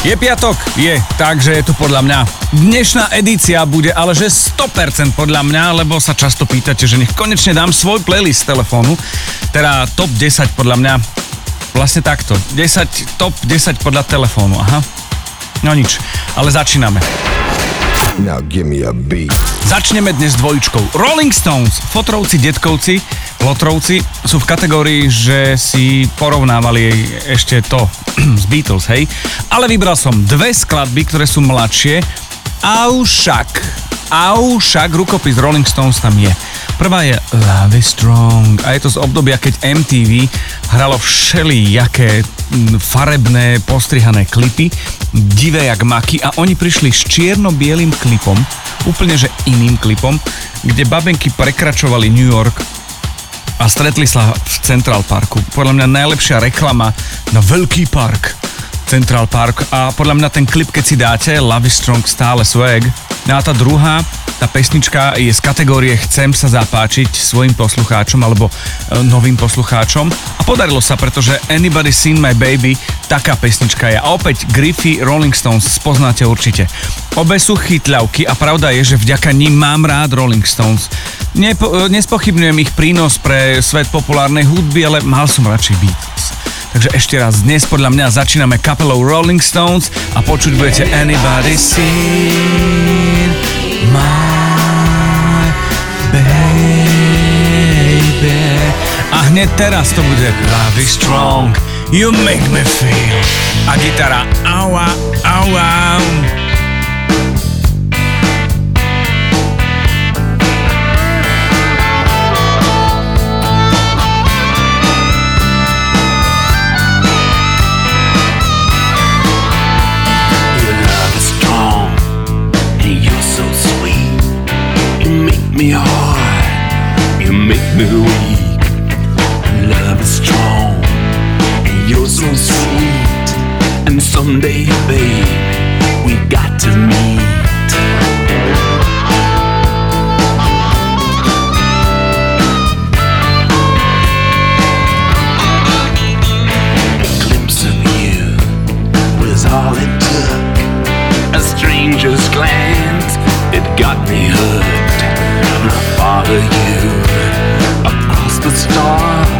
Je piatok? Je, takže je to podľa mňa. Dnešná edícia bude ale že 100% podľa mňa, lebo sa často pýtate, že nech konečne dám svoj playlist z telefónu. Teda top 10 podľa mňa. Vlastne takto. 10, top 10 podľa telefónu, aha. No nič, ale začíname. Now give me a beat. Začneme dnes dvojičkou. Rolling Stones, fotrovci, detkovci, lotrovci sú v kategórii, že si porovnávali ešte to z Beatles, hej. Ale vybral som dve skladby, ktoré sú mladšie, a však, a však rukopis Rolling Stones tam je. Prvá je Love is Strong a je to z obdobia, keď MTV hralo všelijaké farebné, postrihané klipy, divé jak maky a oni prišli s čierno-bielým klipom, úplne že iným klipom, kde babenky prekračovali New York a stretli sa v Central Parku. Podľa mňa najlepšia reklama na veľký park Central Park a podľa mňa ten klip, keď si dáte Love is Strong stále swag. No a tá druhá, tá pesnička je z kategórie Chcem sa zapáčiť svojim poslucháčom alebo e, novým poslucháčom a podarilo sa, pretože Anybody Seen My Baby, taká pesnička je. A opäť Griffy Rolling Stones spoznáte určite. Obe sú chytľavky a pravda je, že vďaka ním mám rád Rolling Stones. Nepo, e, nespochybňujem ich prínos pre svet populárnej hudby, ale mal som radšej Beatles. Takže ešte raz, dnes podľa mňa začíname kapelou Rolling Stones a počuť budete Anybody Seen My Baby. A hneď teraz to bude Love is strong, you make me feel. A gitara aua, aua me hard, you make me weak. Love is strong, and you're so sweet. And someday, babe, we got to meet. I glimpse in you with all it took a glimpse follow you across the stars.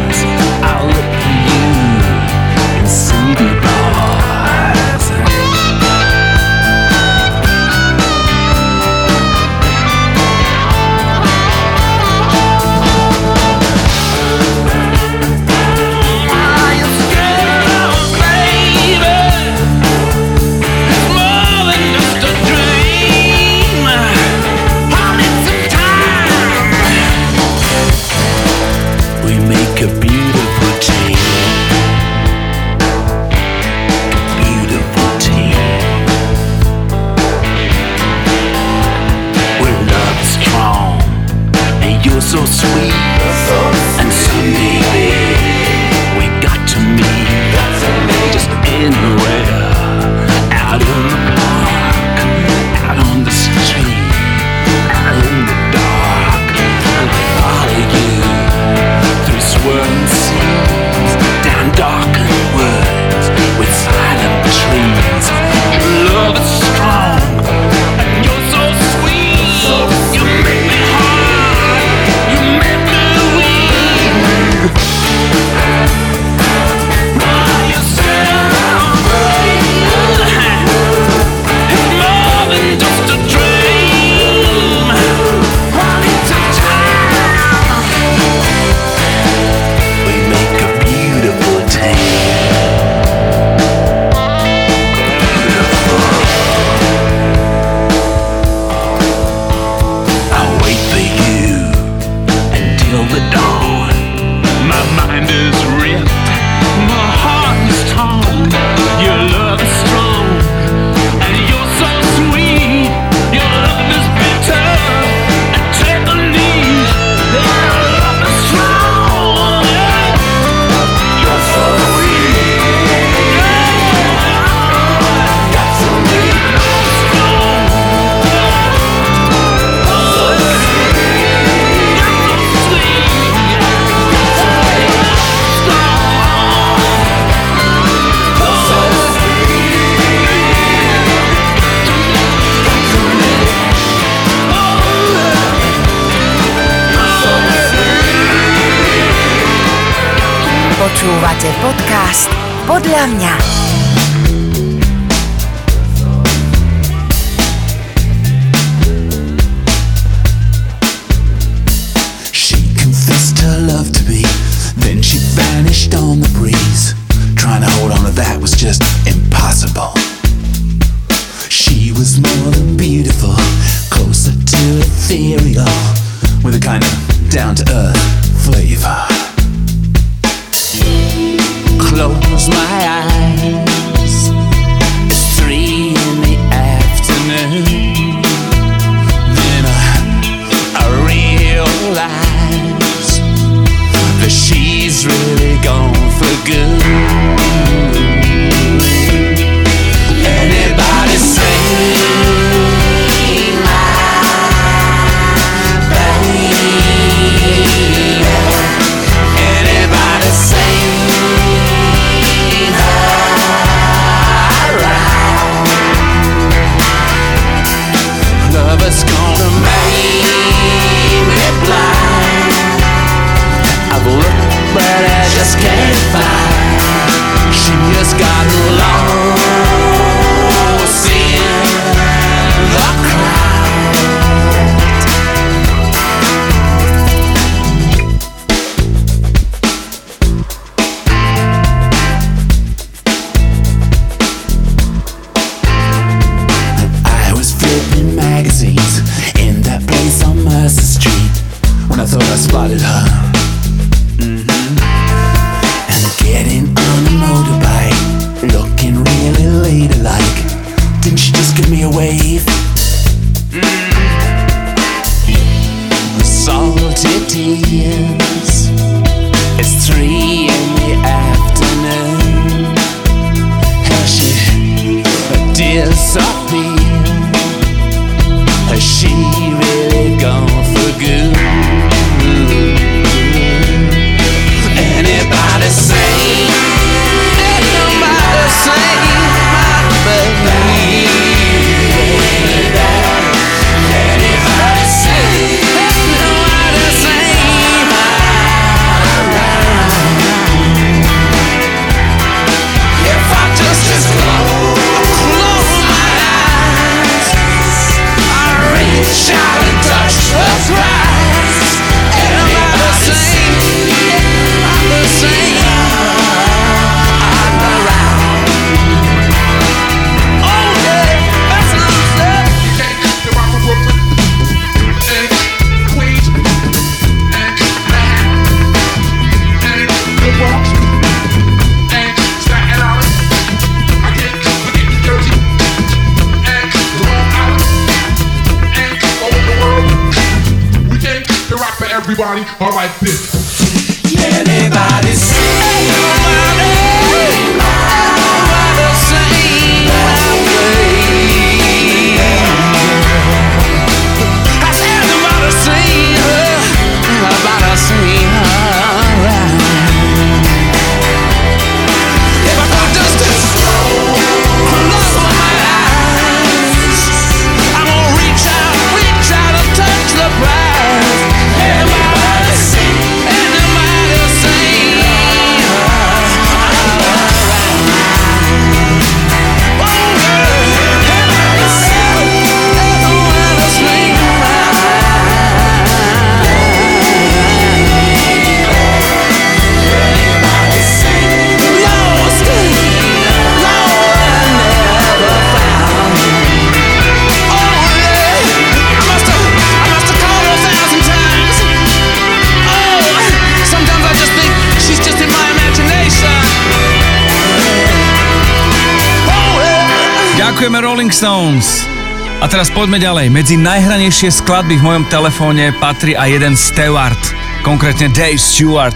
Ďakujeme Rolling Stones. A teraz poďme ďalej. Medzi najhranejšie skladby v mojom telefóne patrí aj jeden Stewart, konkrétne Dave Stewart.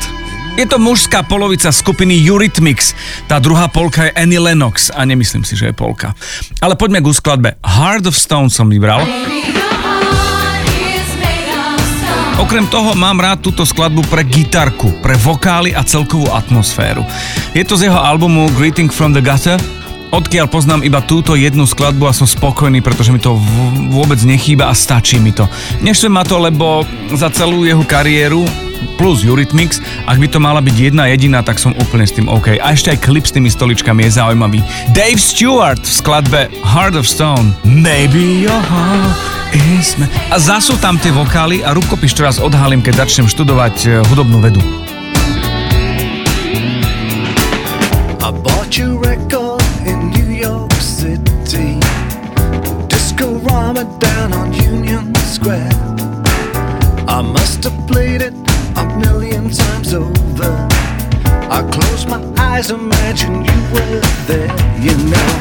Je to mužská polovica skupiny Eurythmics. Tá druhá polka je Annie Lennox a nemyslím si, že je polka. Ale poďme ku skladbe. Heart of Stone som vybral. Okrem toho mám rád túto skladbu pre gitarku, pre vokály a celkovú atmosféru. Je to z jeho albumu Greeting from the Gutter, odkiaľ poznám iba túto jednu skladbu a som spokojný, pretože mi to v- vôbec nechýba a stačí mi to. Nešle ma to, lebo za celú jeho kariéru plus Eurythmics, ak by to mala byť jedna jediná, tak som úplne s tým OK. A ešte aj klip s tými stoličkami je zaujímavý. Dave Stewart v skladbe Heart of Stone. Maybe your heart is... A zasú tam tie vokály a rukopis teraz odhalím, keď začnem študovať eh, hudobnú vedu. I must have played it a million times over. I close my eyes, imagine you were there. You know,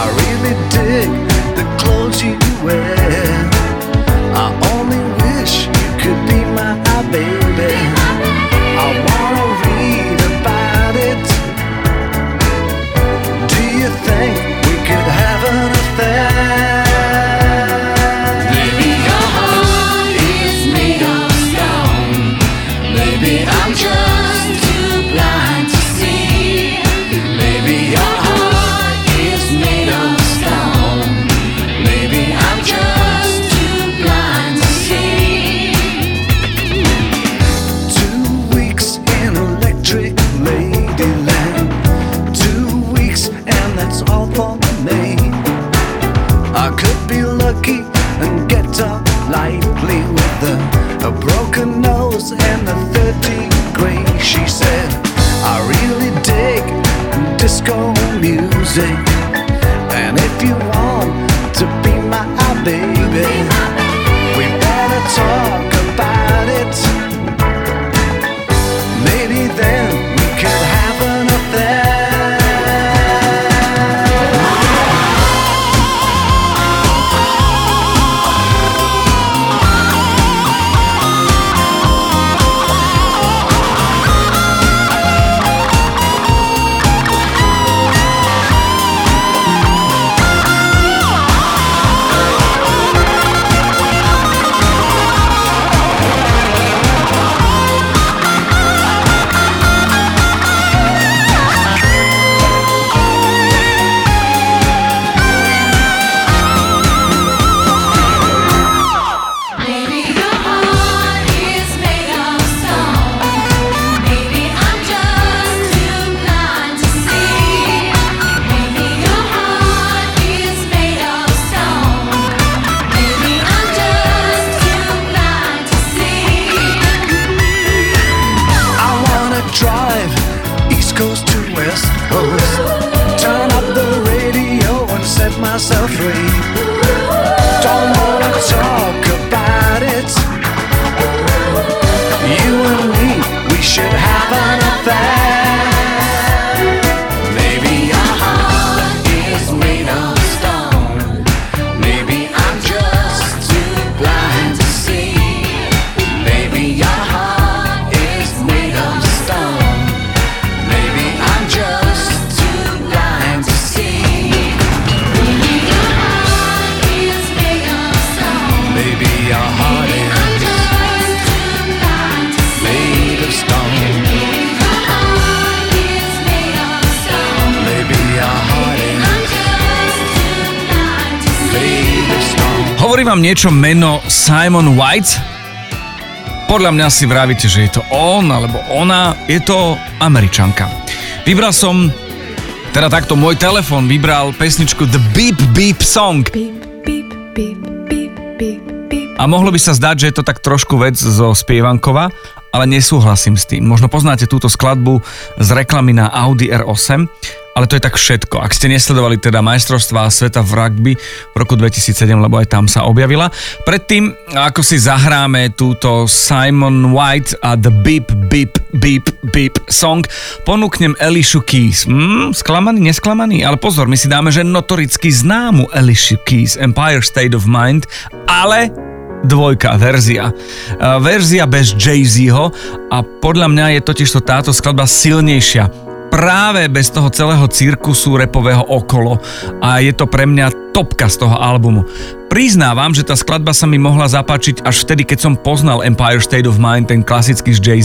I really dig the clothes you wear. I only wish you could be my baby. Hovorí vám niečo meno Simon White? Podľa mňa si vravíte, že je to on alebo ona, je to Američanka. Vybral som, teda takto môj telefon vybral pesničku The Beep Beep Song. Beep. A mohlo by sa zdať, že je to tak trošku vec zo spievankova, ale nesúhlasím s tým. Možno poznáte túto skladbu z reklamy na Audi R8, ale to je tak všetko. Ak ste nesledovali teda majstrovstvá sveta v rugby v roku 2007, lebo aj tam sa objavila. Predtým, ako si zahráme túto Simon White a The Beep Beep Beep Beep song, ponúknem Alicia Keys. Hmm, sklamaný, nesklamaný? Ale pozor, my si dáme, že notoricky známu Alicia Keys, Empire State of Mind, ale dvojka verzia. Uh, verzia bez Jay-Zho a podľa mňa je totiž to táto skladba silnejšia práve bez toho celého cirkusu repového okolo. A je to pre mňa topka z toho albumu. Priznávam, že tá skladba sa mi mohla zapáčiť až vtedy, keď som poznal Empire State of Mind, ten klasický s jay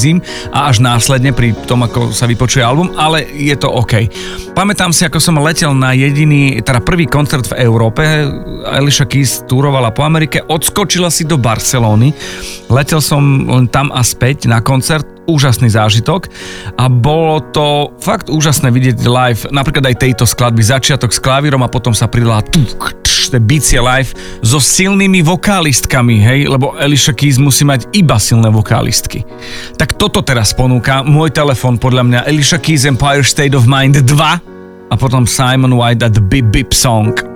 a až následne pri tom, ako sa vypočuje album, ale je to OK. Pamätám si, ako som letel na jediný, teda prvý koncert v Európe, Alicia Keys túrovala po Amerike, odskočila si do Barcelóny, letel som len tam a späť na koncert, úžasný zážitok a bolo to fakt úžasné vidieť live, napríklad aj tejto skladby, začiatok s klavírom a potom sa pridala tuk, to je bicie live so silnými vokálistkami, hej, lebo Alicia Keys musí mať iba silné vokálistky. Tak toto teraz ponúka môj telefon podľa mňa Alicia Keys Empire State of Mind 2 a potom Simon White a The Bip Bip Song.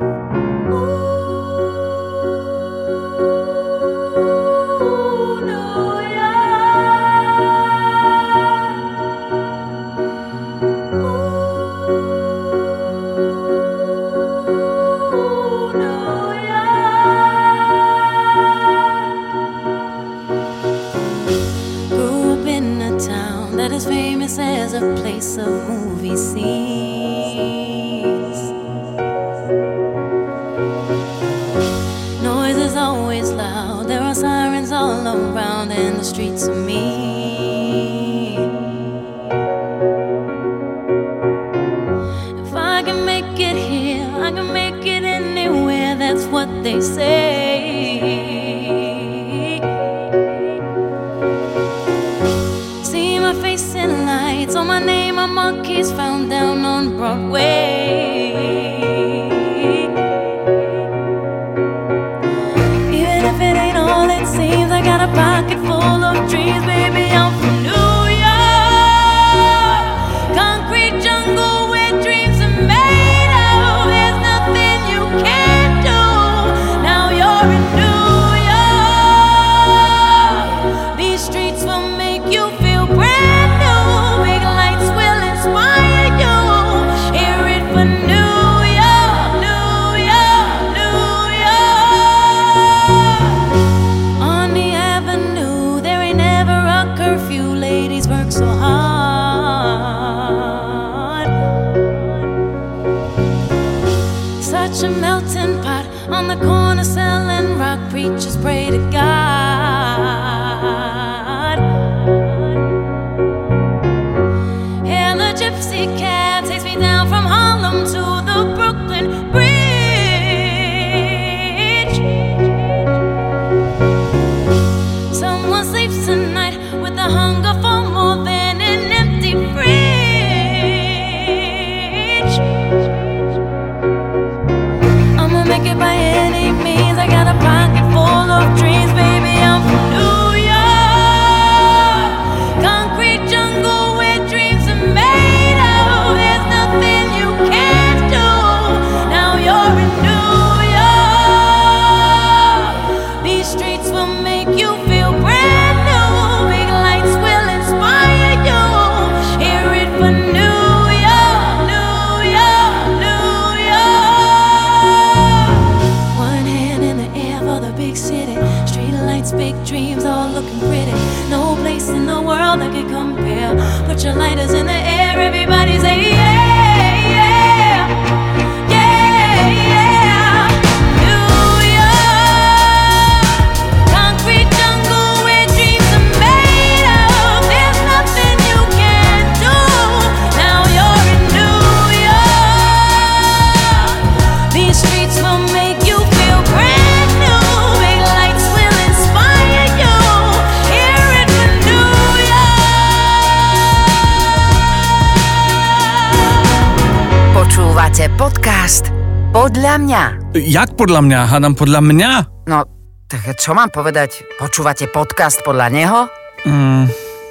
Podľa mňa. Jak podľa mňa? Hádam podľa mňa? No, tak čo mám povedať? Počúvate podcast podľa neho?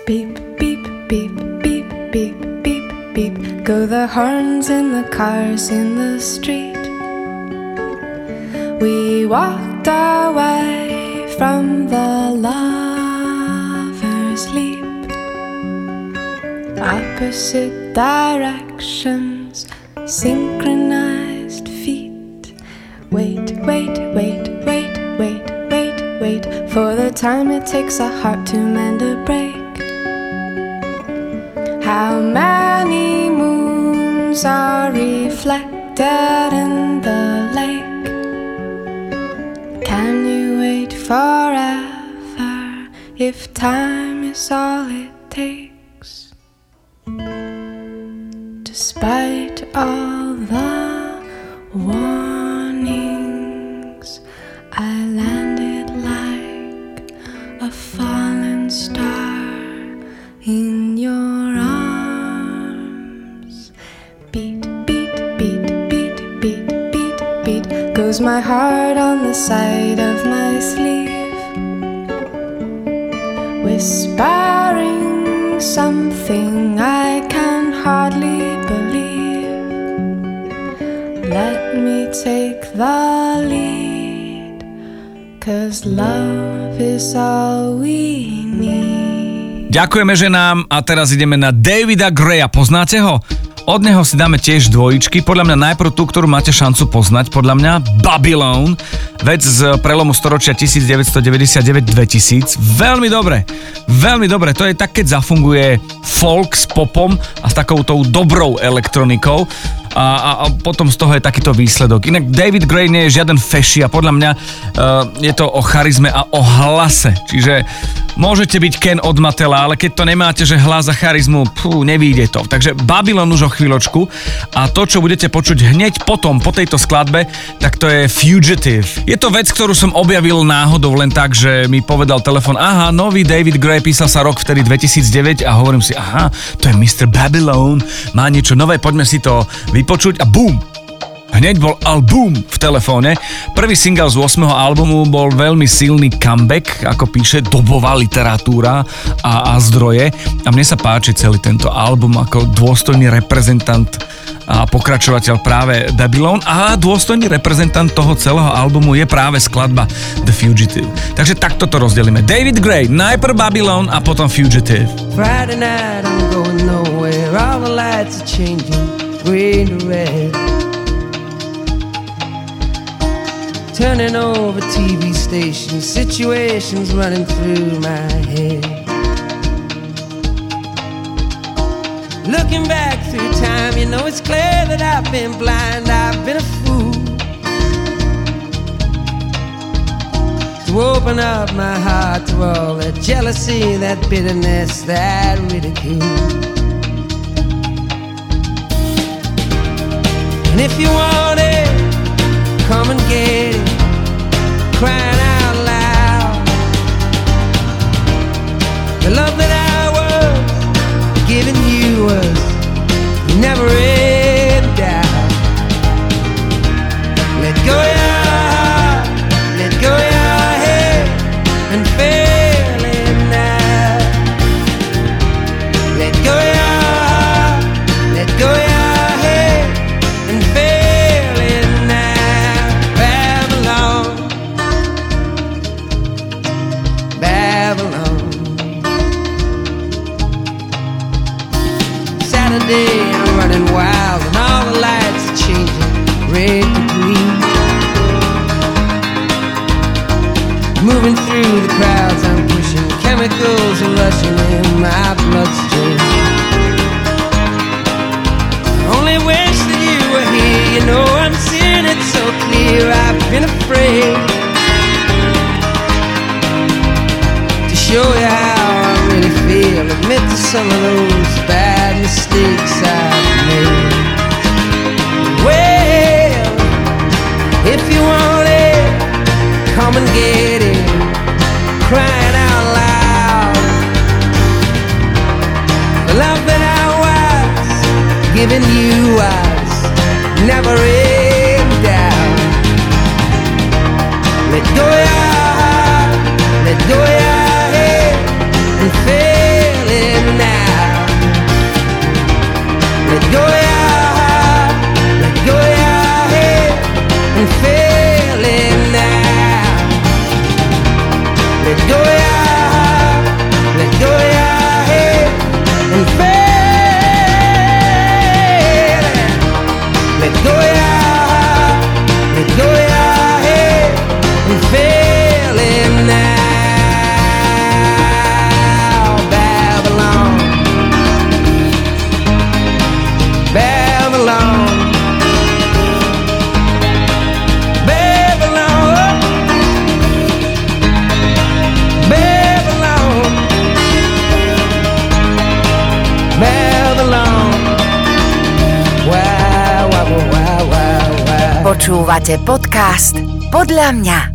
Beep, beep, beep, beep, beep, beep, beep. Go the horns in the cars in the street. We walked away from the lover's leap. Opposite directions, synchronized for the time it takes a heart to mend a break. How many moons? are reflected in the lake. Can you wait forever if time is all it takes? Despite all goes my heart on the side of my sleeve, whispering something I can hardly believe. Let me take the lead, cause love is all we need. Ďakujeme ženám a teraz ideme na Davida Greya. Poznáte ho? Od neho si dáme tiež dvojičky. Podľa mňa najprv tú, ktorú máte šancu poznať. Podľa mňa Babylon. Vec z prelomu storočia 1999-2000. Veľmi dobre. Veľmi dobre. To je tak, keď zafunguje folk s popom a s takou tou dobrou elektronikou. A, a, a potom z toho je takýto výsledok. Inak David Gray nie je žiaden feši a podľa mňa uh, je to o charizme a o hlase. Čiže môžete byť Ken od Matela, ale keď to nemáte, že hlas a charizmu, pú, nevíde to. Takže Babylon už o chvíľočku a to, čo budete počuť hneď potom, po tejto skladbe, tak to je Fugitive. Je to vec, ktorú som objavil náhodou len tak, že mi povedal telefon, aha, nový David Gray, písal sa rok vtedy 2009 a hovorím si, aha, to je Mr. Babylon, má niečo nové, poďme si to vypočuť a bum, Hneď bol album v telefóne. Prvý single z 8. albumu bol veľmi silný comeback, ako píše dobová literatúra a, a zdroje. A mne sa páči celý tento album ako dôstojný reprezentant a pokračovateľ práve Babylon a dôstojný reprezentant toho celého albumu je práve skladba The Fugitive. Takže takto to rozdelíme. David Gray, najprv Babylon a potom Fugitive. Friday night, I'm going nowhere. All the lights are changing, green to red. Turning over TV stations, situations running through my head. Looking back through time, you know it's clear that I've been blind, I've been a fool. To open up my heart to all that jealousy, that bitterness, that ridicule. And if you want it, come and get it. Crying out loud. The love that I was giving you was never in Počúvate podcast Podľa mňa.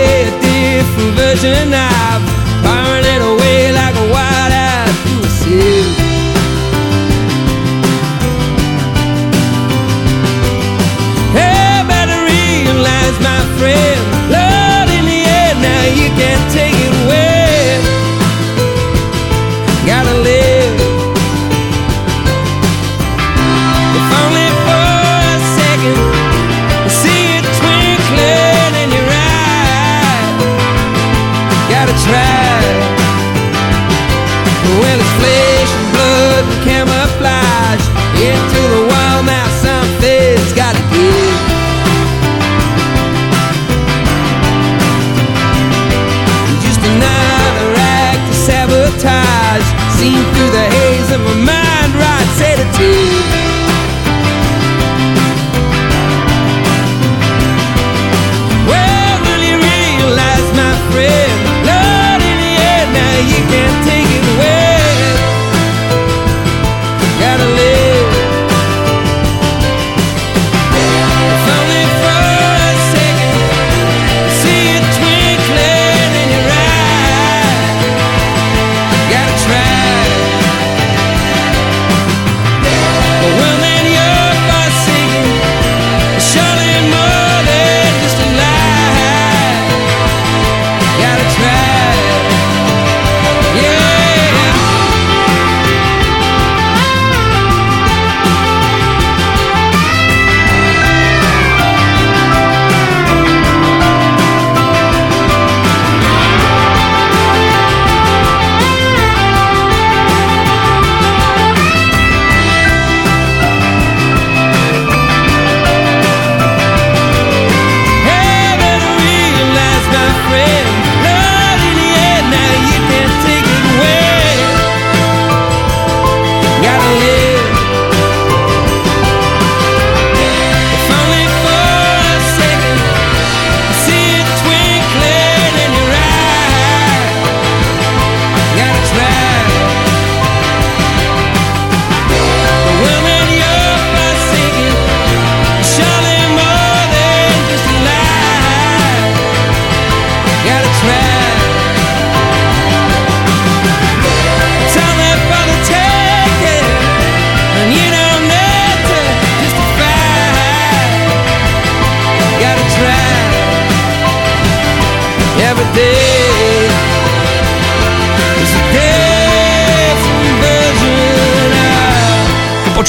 Day a different version of firing it away like a wild-eyed sieve. Hey, better realize, my friend, Lord, in the end, now you can't take seen through the haze of a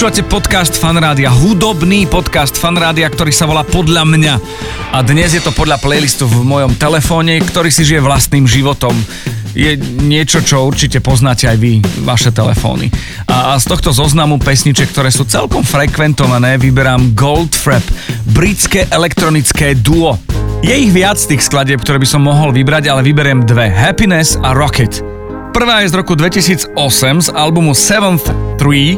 Počúvate podcast Fanrádia, hudobný podcast Fanrádia, ktorý sa volá Podľa mňa. A dnes je to podľa playlistu v mojom telefóne, ktorý si žije vlastným životom. Je niečo, čo určite poznáte aj vy, vaše telefóny. A, z tohto zoznamu pesniček, ktoré sú celkom frekventované, vyberám Goldfrapp, britské elektronické duo. Je ich viac tých skladieb, ktoré by som mohol vybrať, ale vyberiem dve. Happiness a Rocket. Prvá je z roku 2008 z albumu Seventh Tree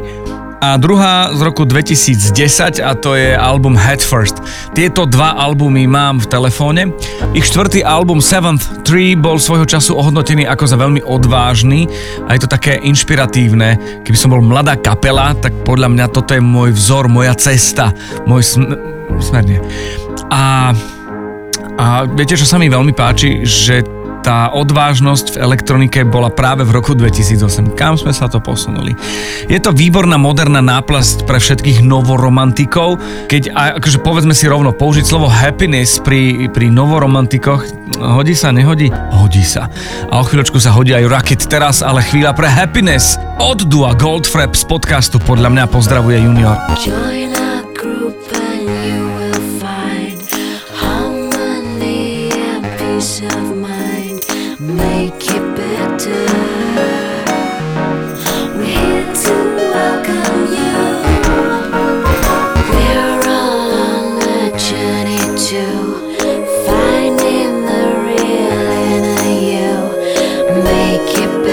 a druhá z roku 2010 a to je album Head First. Tieto dva albumy mám v telefóne. Ich štvrtý album Seventh Tree bol svojho času ohodnotený ako za veľmi odvážny a je to také inšpiratívne. Keby som bol mladá kapela, tak podľa mňa toto je môj vzor, moja cesta, môj sm- smer. A, a viete, čo sa mi veľmi páči, že tá odvážnosť v elektronike bola práve v roku 2008. Kam sme sa to posunuli? Je to výborná moderná náplasť pre všetkých novoromantikov, keď, a akože povedzme si rovno, použiť slovo happiness pri, pri novoromantikoch, hodí sa, nehodí? Hodí sa. A o chvíľočku sa hodí aj Rocket teraz, ale chvíľa pre happiness. Od Dua Goldfrapp z podcastu podľa mňa pozdravuje Junior. Join skip it.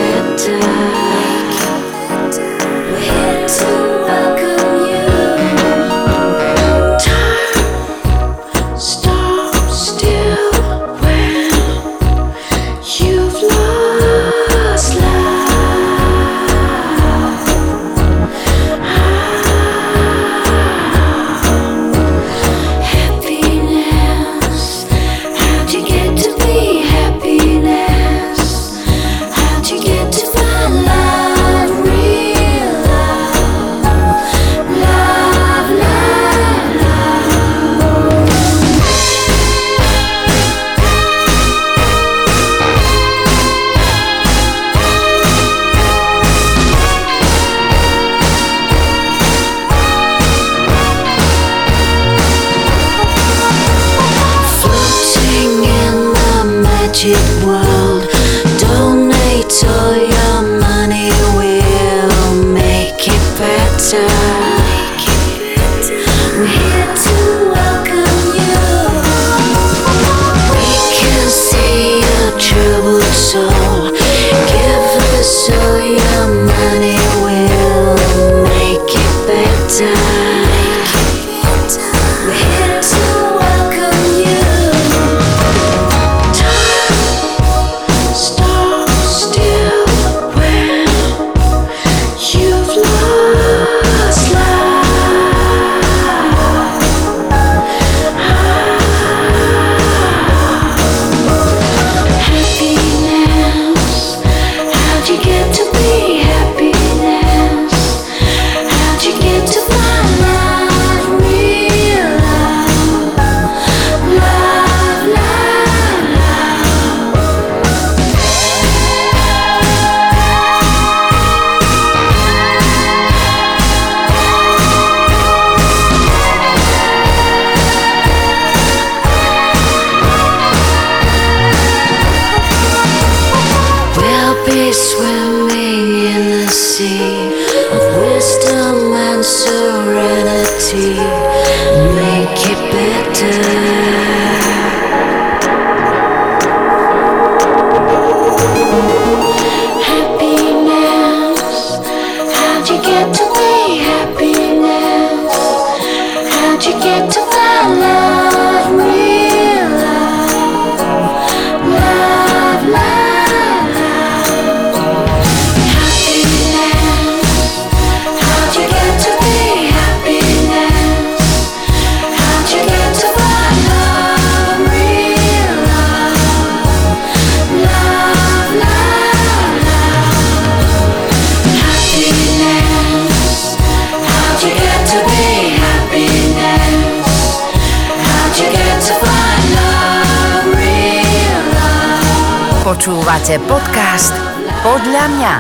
Počúvate podcast Podľa mňa.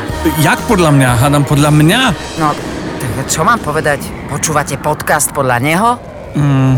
Jak podľa mňa? Hádam podľa mňa. No, tak čo mám povedať? Počúvate podcast podľa neho? Mm,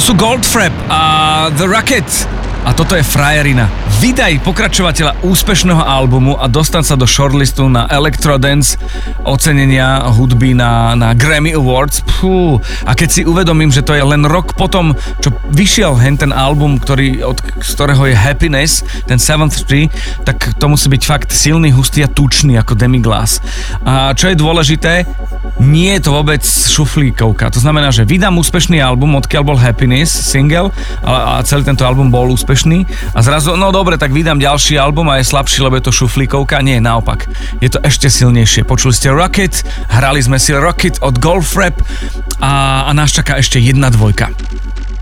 Toto sú Goldfrapp a The Rocket. A toto je frajerina. Vydaj pokračovateľa úspešného albumu a dostať sa do shortlistu na Electrodance ocenenia hudby na, na Grammy Awards. Pú. A keď si uvedomím, že to je len rok potom, čo vyšiel hen ten album, ktorý, od ktorého je Happiness, ten Seventh Tree, tak to musí byť fakt silný, hustý a tučný ako Demiglass. A čo je dôležité, nie je to vôbec šuflíkovka. To znamená, že vydám úspešný album, odkiaľ bol Happiness, single, a, a celý tento album bol úspešný. A zrazu, no dobre, tak vydám ďalší album a je slabší, lebo je to šuflíkovka. Nie, naopak. Je to ešte silnejšie. Počuli ste Rocket, hrali sme si Rocket od Golf Rap a, a nás čaká ešte jedna dvojka.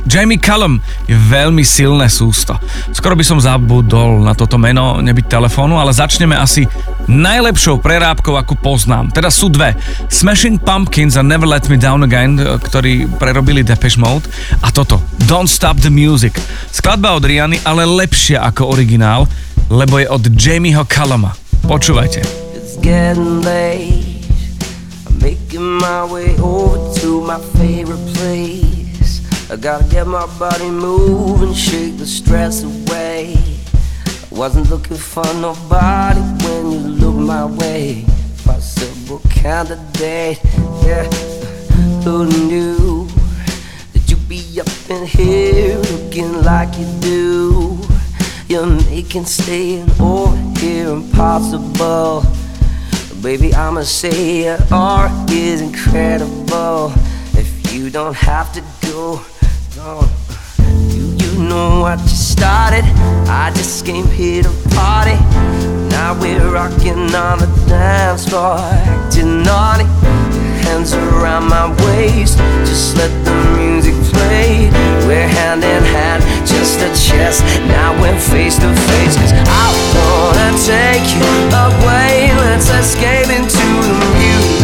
Jamie Callum je veľmi silné sústo. Skoro by som zabudol na toto meno, nebyť telefónu, ale začneme asi najlepšou prerábkou, akú poznám. Teda sú dve. Smashing Pumpkins a Never Let Me Down Again, ktorí prerobili Depeche Mode. A toto, Don't Stop the Music. Skladba od Riany, ale lepšia ako originál, lebo je od Jamieho Calluma. Počúvajte. It's my way over to my favorite place. I gotta get my body moving, shake the stress away. I wasn't looking for nobody when you looked my way. Possible candidate, yeah. Who knew that you'd be up in here looking like you do? You're making staying over here impossible. Baby, I'ma say your art is incredible. If you don't have to go, You, you know what you started. I just came here to party. Now we're rocking on the dance floor, acting naughty. Hands around my waist, just let the music play. We're hand in hand, just a chest. Now we're face to face, cause I wanna take you away. Let's escape into the music.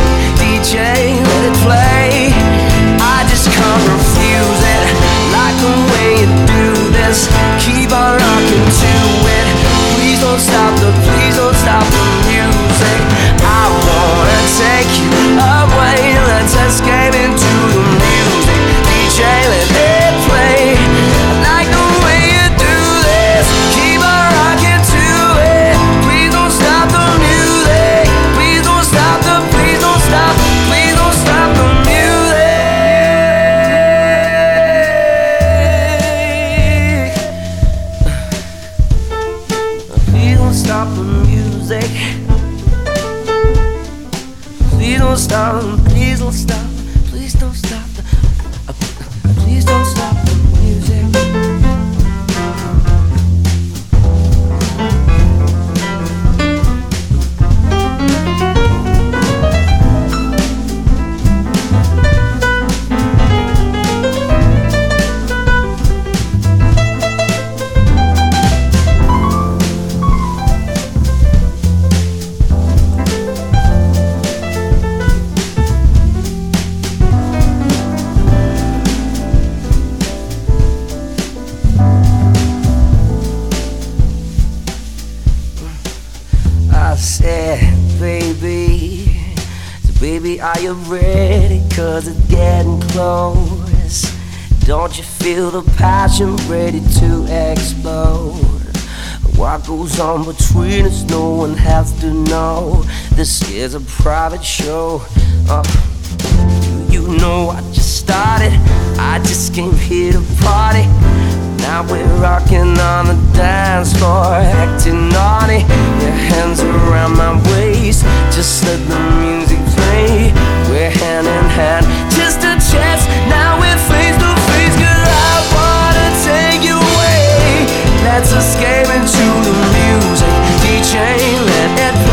Ready? Cause it's getting close. Don't you feel the passion ready to explode? What goes on between us, no one has to know. This is a private show. Uh, you know I just started. I just came here to party. Now we're rocking on the dance floor, acting naughty. Your hands around my waist, just let the music play. We're hand in hand, just a chance. Now we're face to face, girl. I wanna take you away. Let's escape into the music. DJ, let it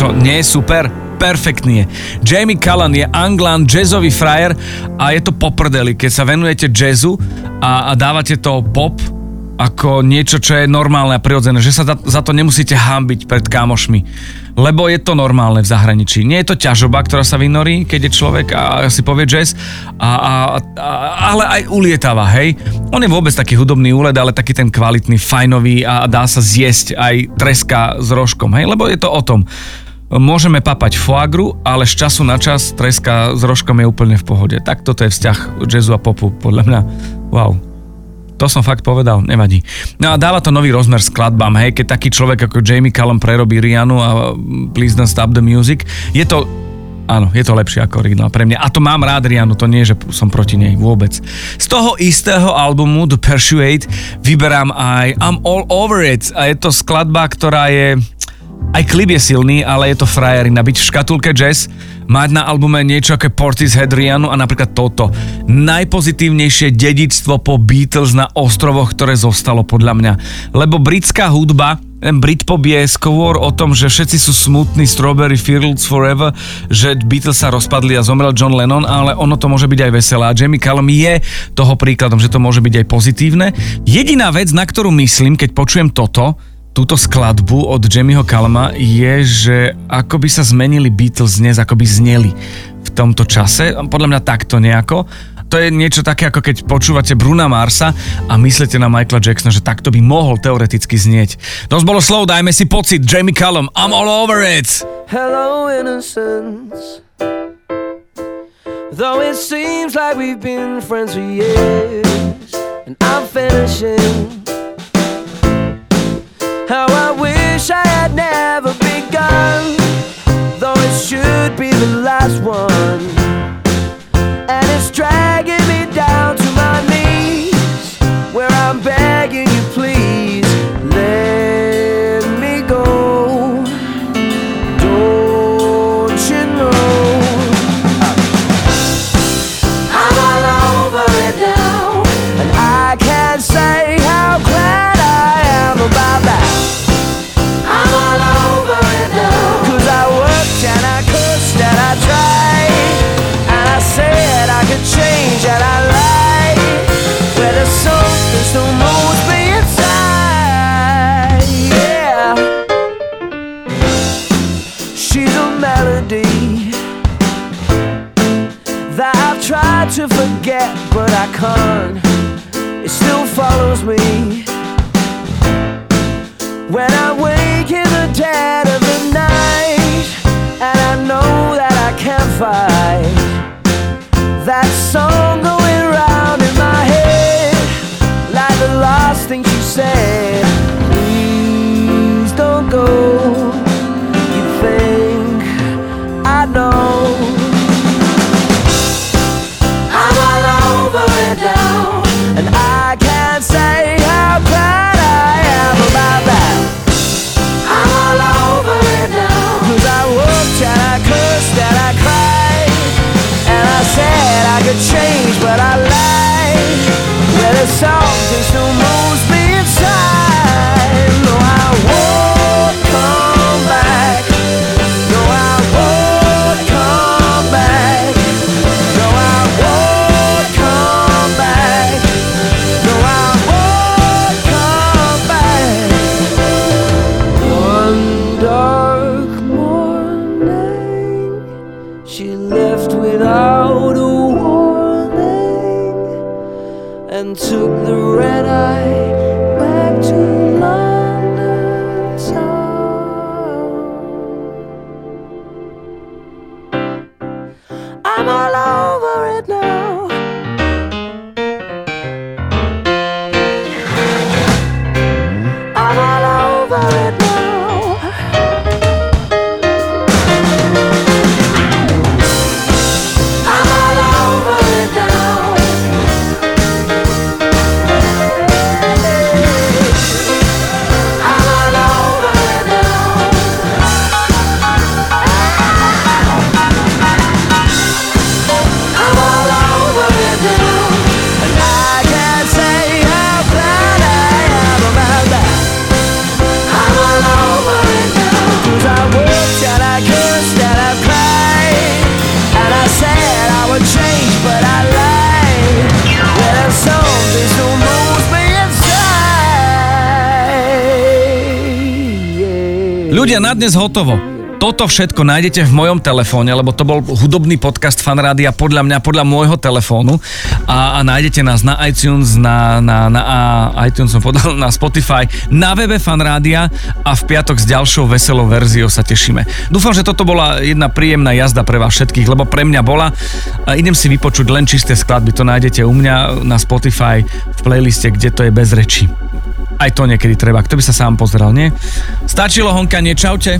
Čo, nie je super? Perfektný je. Jamie Callan je Anglan, jazzový frajer a je to poprdeli, keď sa venujete jazzu a, a dávate to pop ako niečo, čo je normálne a prirodzené, že sa za, to nemusíte hambiť pred kamošmi, lebo je to normálne v zahraničí. Nie je to ťažoba, ktorá sa vynorí, keď je človek a si povie jazz, a, a, a, ale aj ulietava, hej. On je vôbec taký hudobný úled, ale taký ten kvalitný, fajnový a dá sa zjesť aj treska s rožkom, hej, lebo je to o tom. Môžeme papať foagru, ale z času na čas treska s rožkom je úplne v pohode. Tak toto je vzťah jazzu a popu, podľa mňa. Wow. To som fakt povedal, nevadí. No a dáva to nový rozmer skladbám, hej, keď taký človek ako Jamie Callum prerobí Rianu a Please Don't Stop the Music, je to Áno, je to lepšie ako originál pre mňa. A to mám rád Rianu, to nie, že som proti nej vôbec. Z toho istého albumu The Persuade vyberám aj I'm All Over It a je to skladba, ktorá je aj klip je silný, ale je to frajerina. Byť v škatulke jazz, mať na albume niečo ako Portishead Rianu a napríklad toto. Najpozitívnejšie dedičstvo po Beatles na ostrovoch, ktoré zostalo podľa mňa. Lebo britská hudba, ten Britpop je skôr o tom, že všetci sú smutní, Strawberry Fields Forever, že Beatles sa rozpadli a zomrel John Lennon, ale ono to môže byť aj veselé. A Jamie Callum je toho príkladom, že to môže byť aj pozitívne. Jediná vec, na ktorú myslím, keď počujem toto, túto skladbu od Jamieho Kalma je, že ako by sa zmenili Beatles dnes, ako by zneli v tomto čase. Podľa mňa takto nejako. To je niečo také, ako keď počúvate Bruna Marsa a myslíte na Michaela Jacksona, že takto by mohol teoreticky znieť. Dosť bolo slov, dajme si pocit. Jamie Callum, I'm all over it. Hello, innocence. Though it seems like we've been friends for years, and I'm finishing. How I wish I had never begun, though it should be the last one. But I can't. It still follows me when I all Ľudia, na dnes hotovo. Toto všetko nájdete v mojom telefóne, lebo to bol hudobný podcast Fanrádia podľa mňa, podľa môjho telefónu a, a nájdete nás na iTunes, na, na, na a, iTunes som podal, na Spotify, na webe Fanrádia a v piatok s ďalšou veselou verziou sa tešíme. Dúfam, že toto bola jedna príjemná jazda pre vás všetkých, lebo pre mňa bola. A idem si vypočuť len čisté skladby, to nájdete u mňa na Spotify v playliste, kde to je bez reči. Aj to niekedy treba. Kto by sa sám pozeral, nie? Stačilo, Honka, nie, čaute.